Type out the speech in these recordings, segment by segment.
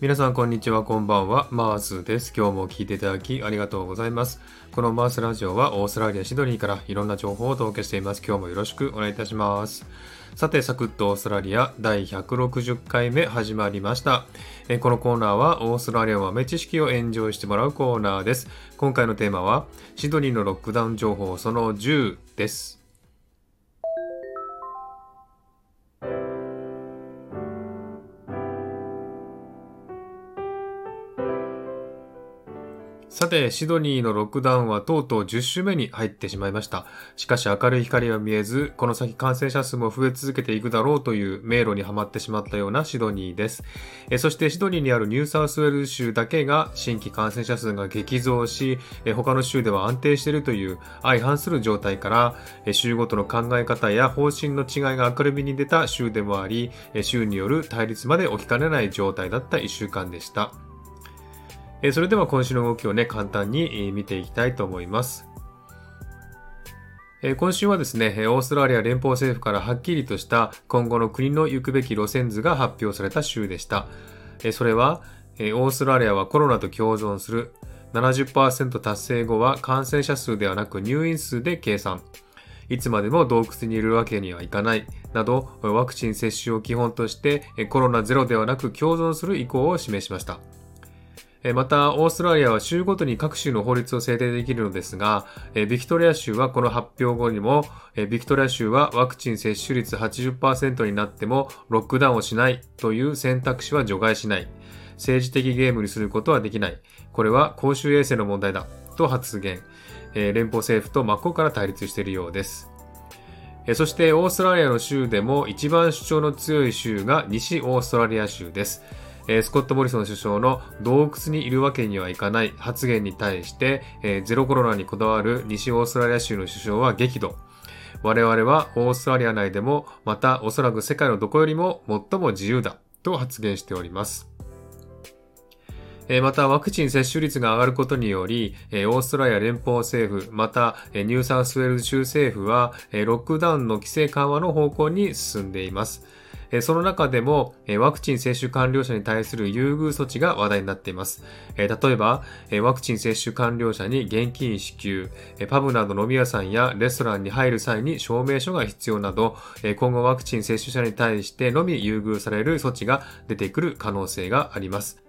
皆さんこんにちは、こんばんは。マースです。今日も聞いていただきありがとうございます。このマースラジオはオーストラリア・シドニーからいろんな情報をお届けしています。今日もよろしくお願いいたします。さて、サクッとオーストラリア第160回目始まりました。えこのコーナーはオーストラリア豆知識をエンジョイしてもらうコーナーです。今回のテーマはシドニーのロックダウン情報その10です。さて、シドニーのロックダウンはとうとう10週目に入ってしまいました。しかし明るい光は見えず、この先感染者数も増え続けていくだろうという迷路にはまってしまったようなシドニーです。えそしてシドニーにあるニューサウスウェル州だけが新規感染者数が激増し、え他の州では安定しているという相反する状態から、州ごとの考え方や方針の違いが明るみに出た州でもあり、州による対立まで起きかねない状態だった1週間でした。えそれでは今週の動きをね、簡単に見ていきたいと思います。今週はですね、オーストラリア連邦政府からはっきりとした今後の国の行くべき路線図が発表された週でした。それは、オーストラリアはコロナと共存する。70%達成後は感染者数ではなく入院数で計算。いつまでも洞窟にいるわけにはいかない。など、ワクチン接種を基本としてコロナゼロではなく共存する意向を示しました。また、オーストラリアは州ごとに各州の法律を制定できるのですが、ビクトリア州はこの発表後にも、ビクトリア州はワクチン接種率80%になってもロックダウンをしないという選択肢は除外しない。政治的ゲームにすることはできない。これは公衆衛生の問題だ。と発言。連邦政府と真っ向から対立しているようです。そしてオーストラリアの州でも一番主張の強い州が西オーストラリア州です。えスコット・モリソン首相の洞窟にいるわけにはいかない発言に対して、えゼロコロナにこだわる西オーストラリア州の首相は激怒。我々はオーストラリア内でも、またおそらく世界のどこよりも最も自由だと発言しております。また、ワクチン接種率が上がることにより、オーストラリア連邦政府、また、ニューサウスウェルズ州政府は、ロックダウンの規制緩和の方向に進んでいます。その中でも、ワクチン接種完了者に対する優遇措置が話題になっています。例えば、ワクチン接種完了者に現金支給、パブなど飲み屋さんやレストランに入る際に証明書が必要など、今後ワクチン接種者に対してのみ優遇される措置が出てくる可能性があります。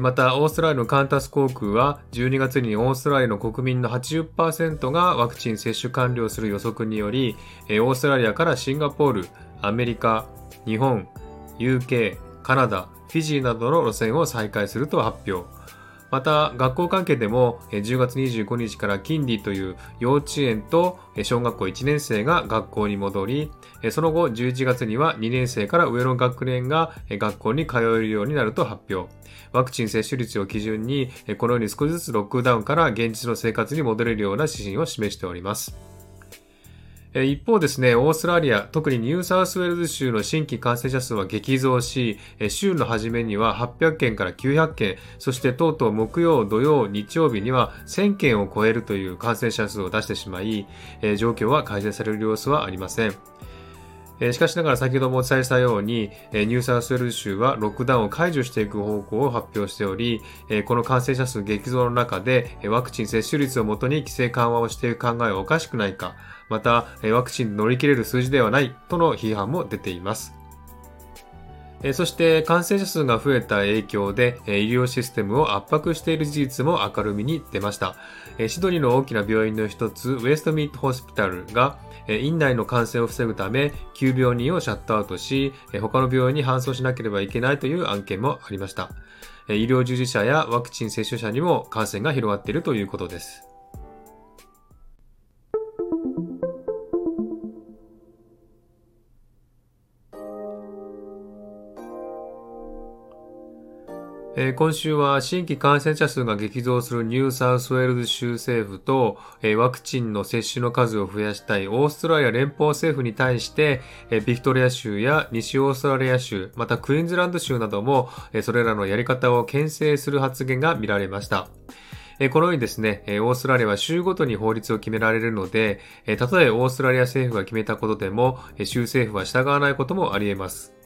また、オーストラリアのカンタス航空は、12月にオーストラリアの国民の80%がワクチン接種完了する予測により、オーストラリアからシンガポール、アメリカ、日本、UK、カナダ、フィジーなどの路線を再開すると発表。また、学校関係でも10月25日から近隣という幼稚園と小学校1年生が学校に戻り、その後11月には2年生から上の学年が学校に通えるようになると発表。ワクチン接種率を基準に、このように少しずつロックダウンから現実の生活に戻れるような指針を示しております。一方ですね、オーストラリア、特にニューサウスウェルズ州の新規感染者数は激増し、週の初めには800件から900件、そしてとうとう木曜、土曜、日曜日には1000件を超えるという感染者数を出してしまい、状況は改善される様子はありません。しかしながら先ほどもお伝えしたように、ニューサウスウェルズ州はロックダウンを解除していく方向を発表しており、この感染者数激増の中でワクチン接種率をもとに規制緩和をしていく考えはおかしくないか、また、ワクチン乗り切れる数字ではないとの批判も出ています。そして感染者数が増えた影響で医療システムを圧迫している事実も明るみに出ました。シドニーの大きな病院の一つ、ウェストミードホスピタルが院内の感染を防ぐため急病人をシャットアウトし、他の病院に搬送しなければいけないという案件もありました。医療従事者やワクチン接種者にも感染が広がっているということです。えー、今週は新規感染者数が激増するニューサウスウェールズ州政府と、えー、ワクチンの接種の数を増やしたいオーストラリア連邦政府に対して、えー、ビクトリア州や西オーストラリア州、またクイーンズランド州なども、えそれらのやり方を牽制する発言が見られました。このようにですね、オーストラリアは州ごとに法律を決められるので、たとえオーストラリア政府が決めたことでも、州政府は従わないこともあり得ます。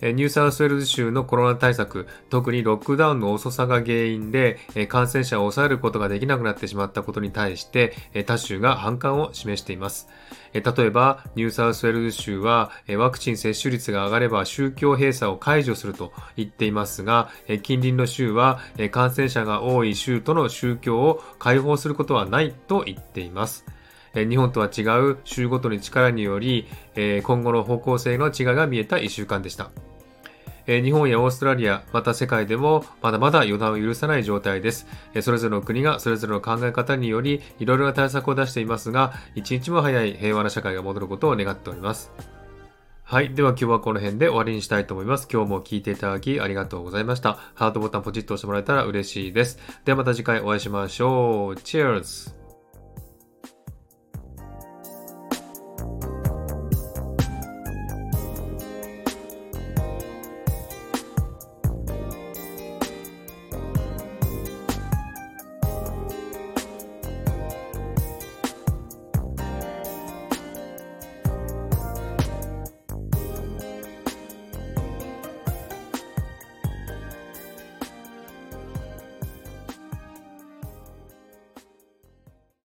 ニューサウスウェルズ州のコロナ対策、特にロックダウンの遅さが原因で感染者を抑えることができなくなってしまったことに対して他州が反感を示しています。例えば、ニューサウスウェルズ州はワクチン接種率が上がれば州境閉鎖を解除すると言っていますが、近隣の州は感染者が多い州との州境を開放することはないと言っています。日本とは違う州ごとに力により、今後の方向性の違いが見えた1週間でした。日本やオーストラリア、また世界でもまだまだ予断を許さない状態です。それぞれの国がそれぞれの考え方によりいろいろな対策を出していますが、一日も早い平和な社会が戻ることを願っております。はい。では今日はこの辺で終わりにしたいと思います。今日も聞いていただきありがとうございました。ハートボタンポチッと押してもらえたら嬉しいです。ではまた次回お会いしましょう。Cheers!